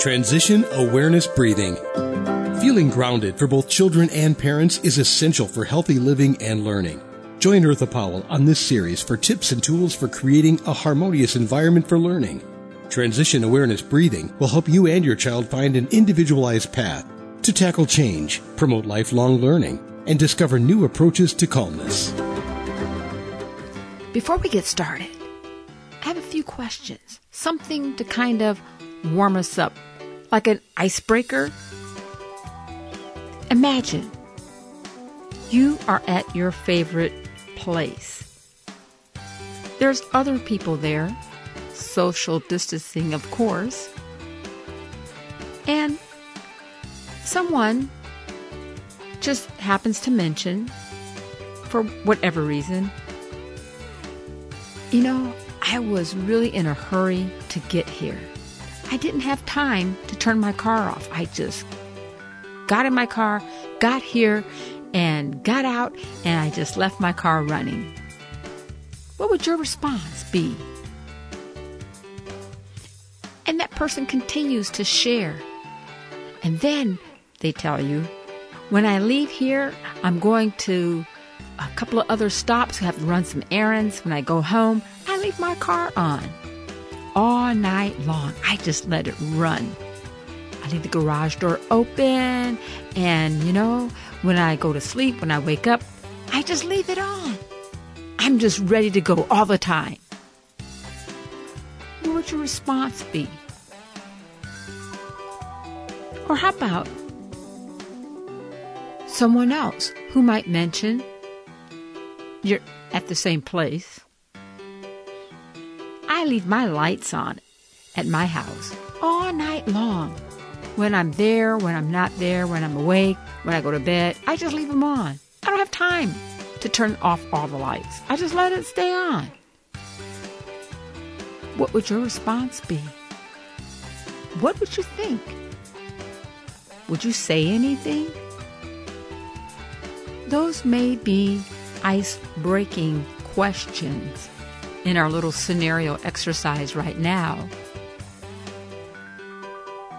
Transition Awareness Breathing. Feeling grounded for both children and parents is essential for healthy living and learning. Join Eartha Powell on this series for tips and tools for creating a harmonious environment for learning. Transition Awareness Breathing will help you and your child find an individualized path to tackle change, promote lifelong learning, and discover new approaches to calmness. Before we get started, I have a few questions, something to kind of warm us up, like an icebreaker. Imagine you are at your favorite place. There's other people there, social distancing, of course, and someone just happens to mention, for whatever reason, you know, I was really in a hurry to get here. I didn't have time to turn my car off. I just got in my car, got here, and got out, and I just left my car running. What would your response be? And that person continues to share. And then they tell you, when I leave here, I'm going to a couple of other stops. I have to run some errands. When I go home, I leave my car on all night long. I just let it run. Leave the garage door open, and you know, when I go to sleep, when I wake up, I just leave it on. I'm just ready to go all the time. What would your response be? Or how about someone else who might mention you're at the same place. I leave my lights on at my house all night long. When I'm there, when I'm not there, when I'm awake, when I go to bed, I just leave them on. I don't have time to turn off all the lights. I just let it stay on. What would your response be? What would you think? Would you say anything? Those may be ice breaking questions in our little scenario exercise right now.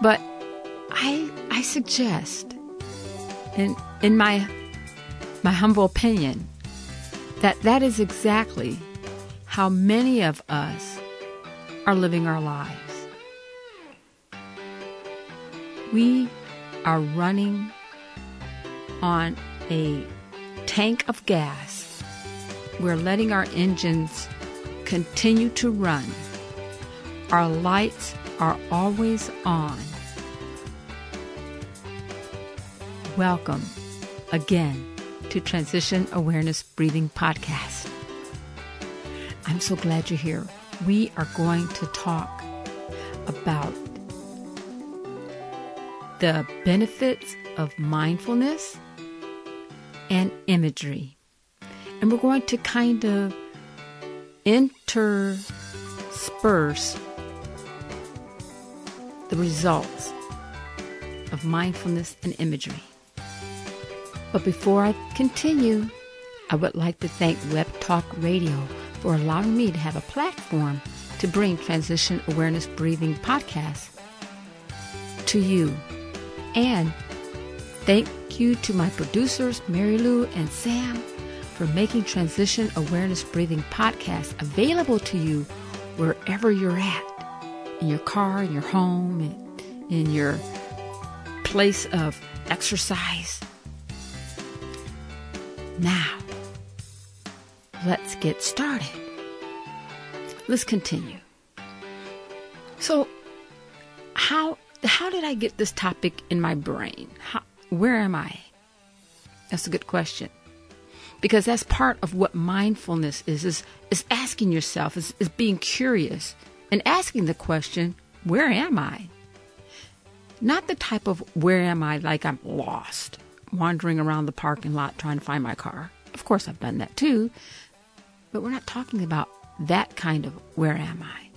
But I, I suggest, in, in my, my humble opinion, that that is exactly how many of us are living our lives. We are running on a tank of gas. We're letting our engines continue to run. Our lights are always on. Welcome again to Transition Awareness Breathing Podcast. I'm so glad you're here. We are going to talk about the benefits of mindfulness and imagery. And we're going to kind of intersperse the results of mindfulness and imagery. But before I continue, I would like to thank Web Talk Radio for allowing me to have a platform to bring Transition Awareness Breathing podcast to you. And thank you to my producers, Mary Lou and Sam, for making Transition Awareness Breathing podcast available to you wherever you're at in your car, in your home, in, in your place of exercise. Now, let's get started. Let's continue. So, how how did I get this topic in my brain? How, where am I? That's a good question. Because that's part of what mindfulness is, is, is asking yourself, is, is being curious and asking the question, where am I? Not the type of where am I like I'm lost, wandering around the parking lot trying to find my car. Of course, I've done that too. But we're not talking about that kind of where am I.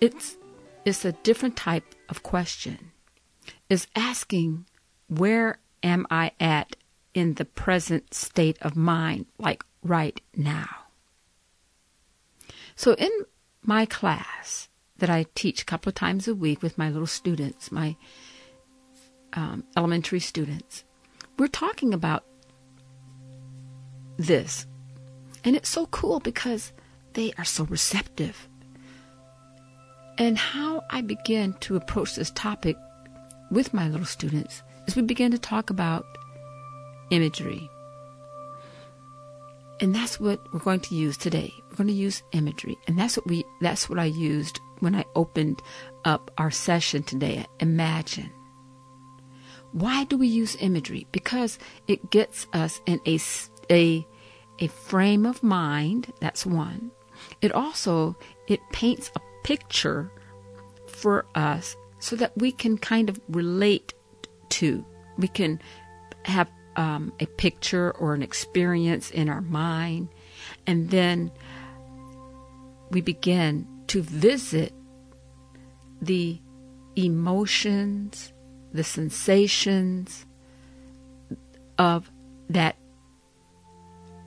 It's, it's a different type of question. It's asking where am I at in the present state of mind, like right now? So, in my class, that I teach a couple of times a week with my little students, my um, elementary students. We're talking about this. And it's so cool because they are so receptive. And how I begin to approach this topic with my little students is we begin to talk about imagery. And that's what we're going to use today. We're going to use imagery. And that's what we that's what I used when I opened up our session today. Imagine. Why do we use imagery? Because it gets us in a a a frame of mind, that's one. It also it paints a picture for us so that we can kind of relate to. We can have um, a picture or an experience in our mind, and then we begin to visit the emotions, the sensations of that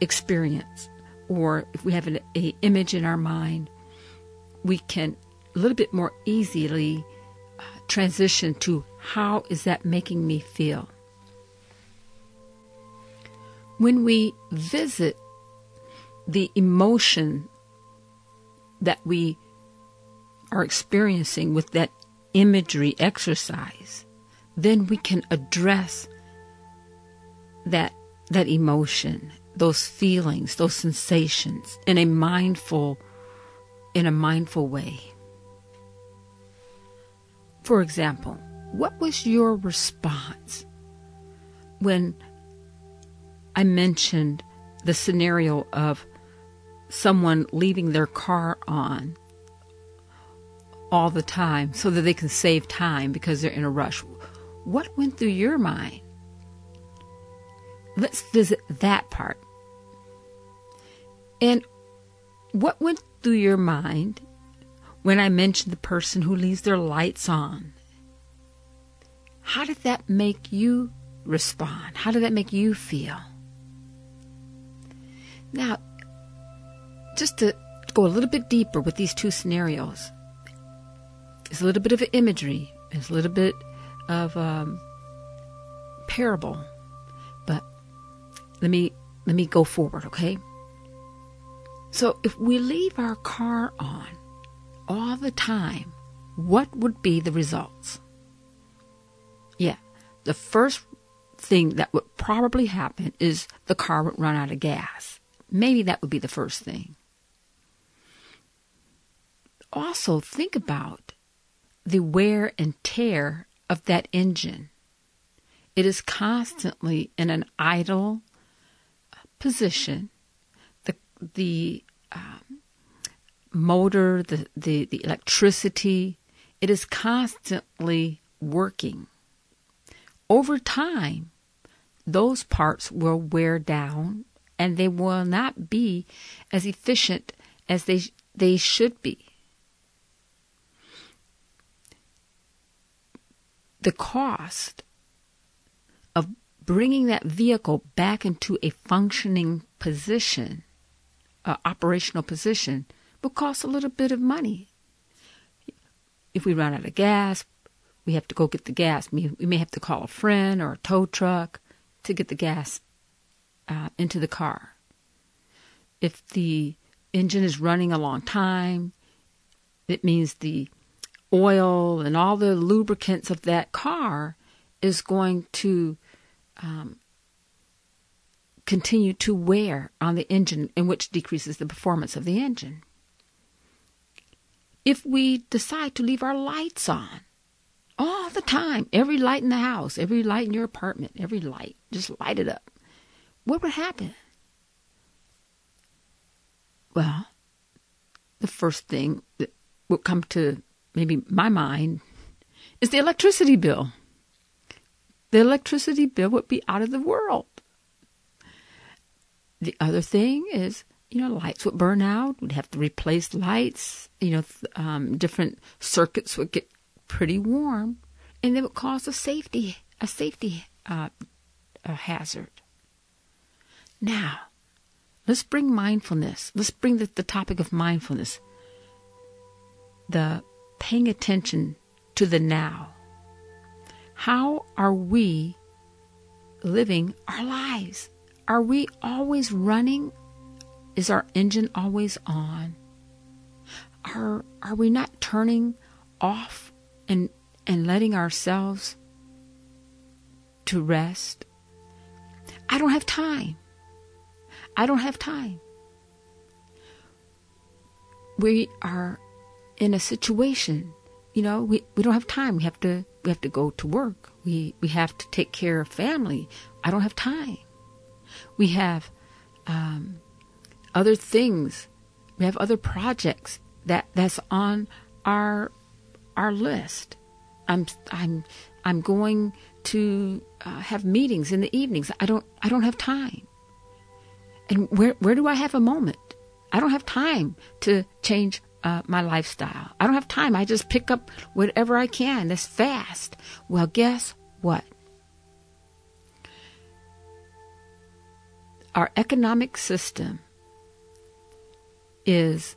experience. Or if we have an a image in our mind, we can a little bit more easily uh, transition to how is that making me feel? When we visit the emotion that we are experiencing with that imagery exercise, then we can address that that emotion, those feelings, those sensations in a mindful in a mindful way. For example, what was your response when I mentioned the scenario of someone leaving their car on all the time so that they can save time because they're in a rush. What went through your mind? Let's visit that part. And what went through your mind when I mentioned the person who leaves their lights on? How did that make you respond? How did that make you feel? Now, just to go a little bit deeper with these two scenarios, it's a little bit of imagery, it's a little bit of um, parable, but let me let me go forward, okay? So if we leave our car on all the time, what would be the results? Yeah, the first thing that would probably happen is the car would run out of gas. Maybe that would be the first thing. Also, think about the wear and tear of that engine. It is constantly in an idle position. The the um, motor, the, the the electricity, it is constantly working. Over time, those parts will wear down and they will not be as efficient as they they should be. The cost of bringing that vehicle back into a functioning position, uh, operational position, will cost a little bit of money. If we run out of gas, we have to go get the gas. We, may have to call a friend or a tow truck to get the gas uh, into the car. If the engine is running a long time, it means the oil and all the lubricants of that car is going to um, continue to wear on the engine, in which decreases the performance of the engine. If we decide to leave our lights on all the time, every light in the house, every light in your apartment, every light, just light it up, what would happen? Well, the first thing that would come to maybe my mind is the electricity bill. The electricity bill would be out of the world. The other thing is, you know, lights would burn out. We'd have to replace lights. You know, um, different circuits would get pretty warm, and it would cause a safety a safety uh, a hazard. Now, let's bring mindfulness. Let's bring the, the topic of mindfulness. The paying attention to the now. How are we living our lives? Are we always running? Is our engine always on? Are are we not turning off and and letting ourselves to rest? I don't have time. I don't have time. We are in a situation, you know, we, we don't have time. We have to we have to go to work. We we have to take care of family. I don't have time. We have um, other things. We have other projects that that's on our our list. I'm I'm I'm going to uh, have meetings in the evenings. I don't I don't have time. And where where do I have a moment? I don't have time to change uh, my lifestyle. I don't have time. I just pick up whatever I can. That's fast. Well, guess what? Our economic system is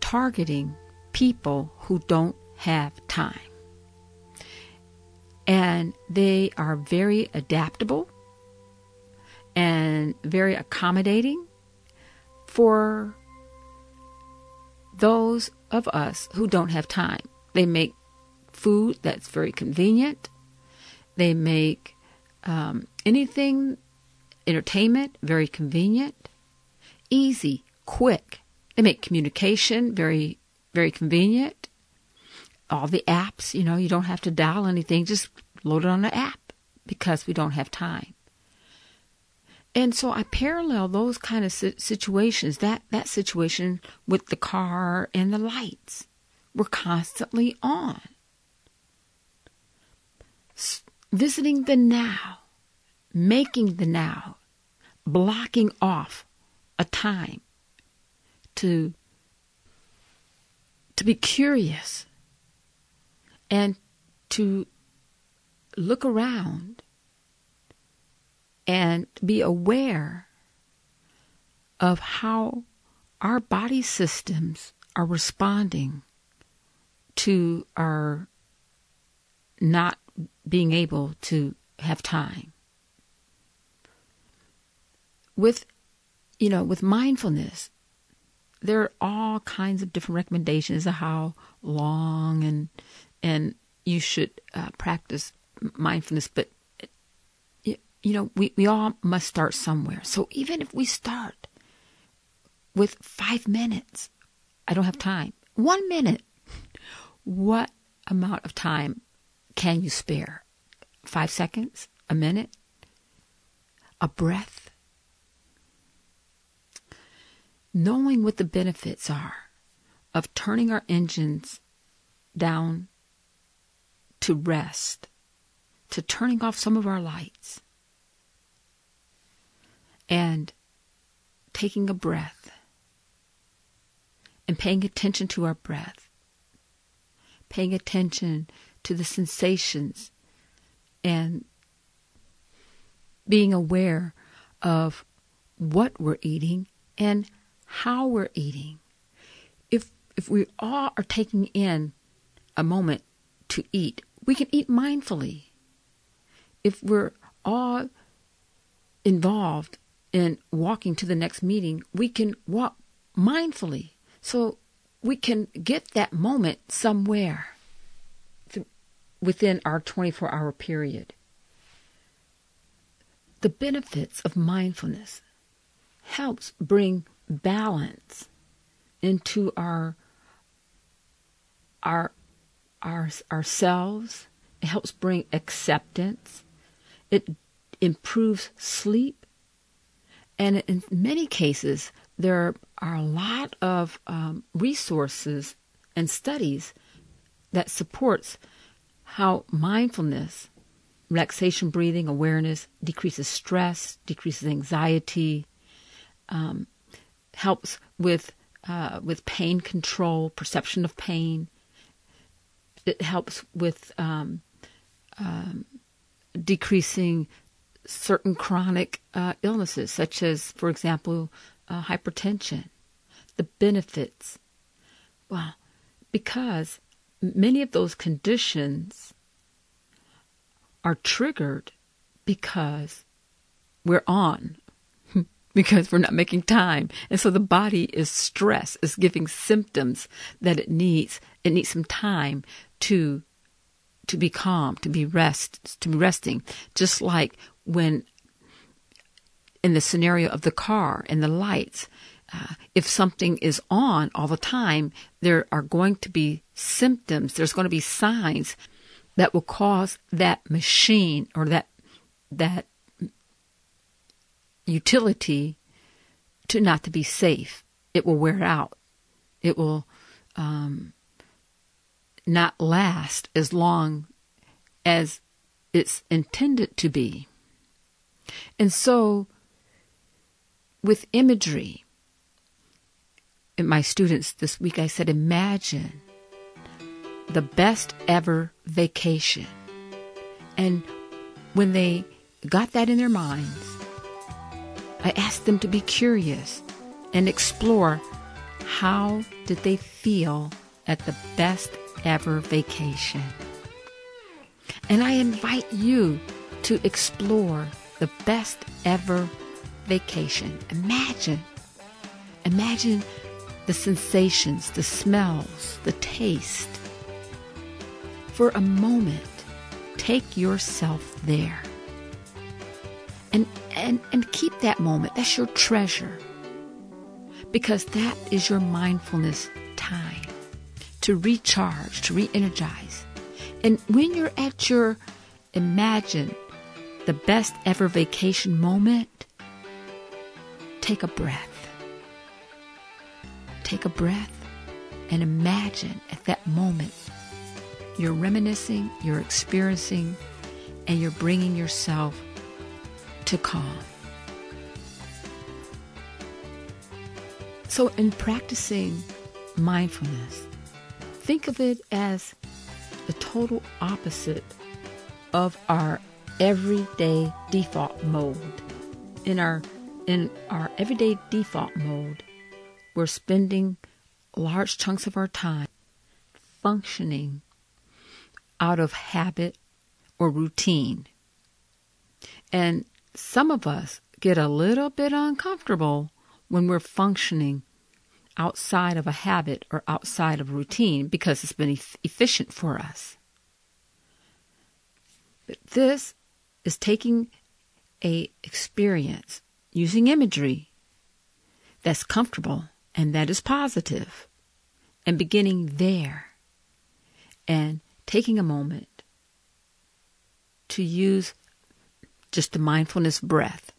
targeting people who don't have time. And they are very adaptable and very accommodating for those of us who don't have time. They make food that's very convenient. They make um, anything, entertainment, very convenient, easy, quick. They make communication very, very convenient. All the apps, you know, you don't have to dial anything, just load it on the app because we don't have time. And so I parallel those kind of situations, that, that situation with the car and the lights. We're constantly on. S- visiting the now, making the now, blocking off a time to to be curious and to look around and be aware of how our body systems are responding to our not being able to have time. With, you know, with mindfulness, there are all kinds of different recommendations of how long and and you should uh, practice mindfulness, but you know, we, we all must start somewhere. So even if we start with five minutes, I don't have time. One minute. What amount of time can you spare? Five seconds? A minute? A breath? Knowing what the benefits are of turning our engines down to rest, to turning off some of our lights, and taking a breath and paying attention to our breath, paying attention to the sensations and being aware of what we're eating and how we're eating. If if we all are taking in a moment to eat, we can eat mindfully. If we're all involved in walking to the next meeting, we can walk mindfully. So we can get that moment somewhere within our 24 hour period. The benefits of mindfulness helps bring balance into our our our ourselves. It helps bring acceptance. It improves sleep and in many cases, there are a lot of um, resources and studies that supports how mindfulness, relaxation, breathing, awareness decreases stress, decreases anxiety, um, helps with uh, with pain control, perception of pain. It helps with um, um decreasing certain chronic uh, illnesses, such as, for example, uh, hypertension, the benefits. Well, because many of those conditions are triggered because we're on, because we're not making time. And so the body is stressed, is giving symptoms that it needs. It needs some time to to be calm, to be rest, to be resting. Just like when in the scenario of the car and the lights, uh, if something is on all the time, there are going to be symptoms, there's going to be signs that will cause that machine or that that utility to not to be safe. It will wear out. It will um, not last as long as it's intended to be. And so, with imagery, my students this week, I said, imagine the best ever vacation. And when they got that in their minds, I asked them to be curious and explore how did they feel at the best ever vacation. And I invite you to explore the best ever vacation. Imagine, imagine the sensations, the smells, the taste. For a moment, take yourself there. And, and, and keep that moment. That's your treasure. Because that is your mindfulness time to recharge, to re energize. And when you're at your imagine the best ever vacation moment, take a breath. Take a breath and imagine at that moment you're reminiscing, you're experiencing, and you're bringing yourself to calm. So, in practicing mindfulness, think of it as the total opposite of our everyday default mode. In our in our everyday default mode, we're spending large chunks of our time functioning out of habit or routine. And some of us get a little bit uncomfortable when we're functioning outside of a habit or outside of routine because it's been e- efficient for us. But this is taking a experience using imagery that's comfortable and that is positive and beginning there and taking a moment to use just a mindfulness breath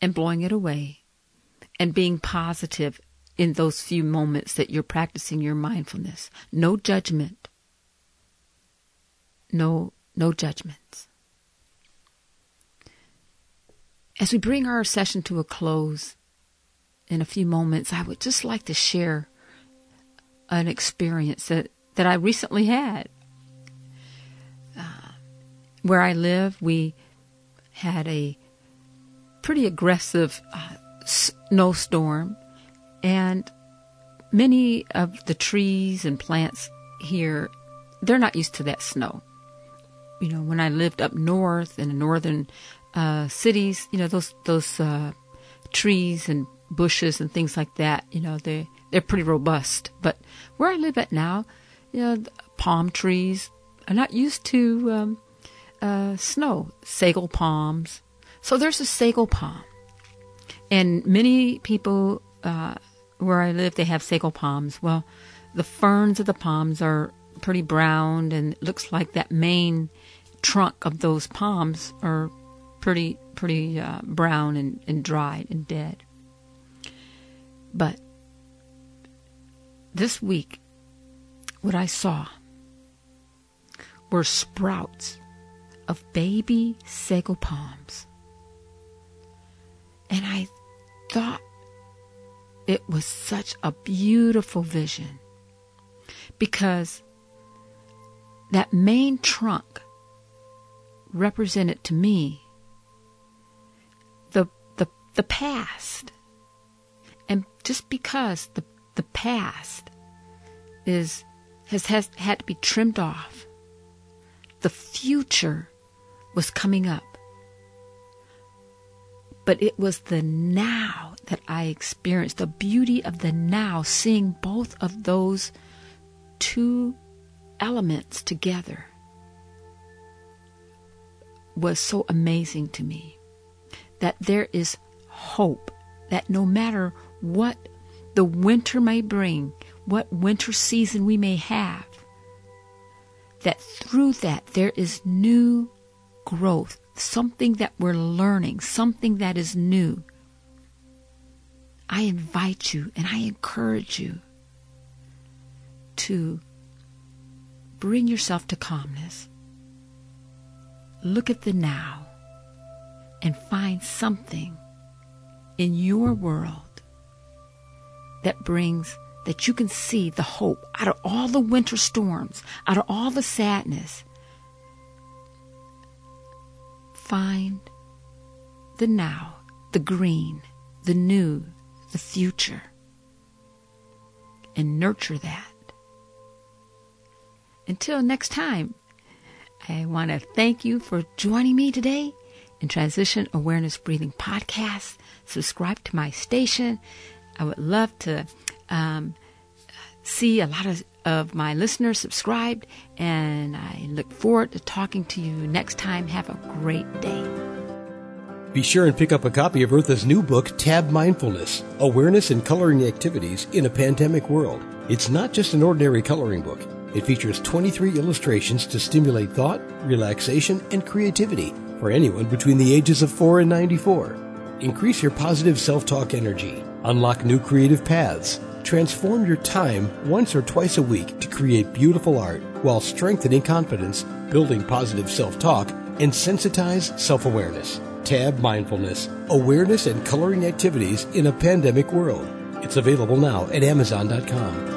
and blowing it away and being positive in those few moments that you're practicing your mindfulness. No judgment. No no judgments. As we bring our session to a close in a few moments, I would just like to share an experience that, that I recently had. Uh, where I live, we had a pretty aggressive uh, snowstorm, and many of the trees and plants here, they're not used to that snow. You know, when I lived up north in the northern uh, cities, you know, those those uh, trees and bushes and things like that, you know, they they're pretty robust. But where I live at now, you know, palm trees are not used to um, uh, snow, sago palms. So there's a sago palm. And many people uh, where I live, they have sago palms. Well, the ferns of the palms are pretty brown, and it looks like that main trunk of those palms are pretty pretty uh, brown and, and dried and dead. But this week, what I saw were sprouts of baby sago palms. And I thought it was such a beautiful vision because that main trunk represented to me the past and just because the the past is has, has had to be trimmed off. The future was coming up. But it was the now that I experienced, the beauty of the now, seeing both of those two elements together was so amazing to me. That there is hope, that no matter what the winter may bring, what winter season we may have, that through that there is new growth, something that we're learning, something that is new. I invite you and I encourage you to bring yourself to calmness. Look at the now and find something in your world that brings that you can see the hope out of all the winter storms, out of all the sadness. Find the now, the green, the new, the future, and nurture that. Until next time, I want to thank you for joining me today in Transition Awareness Breathing Podcast. Subscribe to my station. I would love to um, see a lot of, of my listeners subscribed, and I look forward to talking to you next time. Have a great day. Be sure and pick up a copy of Eartha's new book, Tab Mindfulness Awareness and Coloring Activities in a Pandemic World. It's not just an ordinary coloring book. It features 23 illustrations to stimulate thought, relaxation, and creativity for anyone between the ages of 4 and 94. Increase your positive self talk energy, unlock new creative paths, transform your time once or twice a week to create beautiful art while strengthening confidence, building positive self talk, and sensitize self awareness. Tab Mindfulness Awareness and Coloring Activities in a Pandemic World. It's available now at Amazon.com.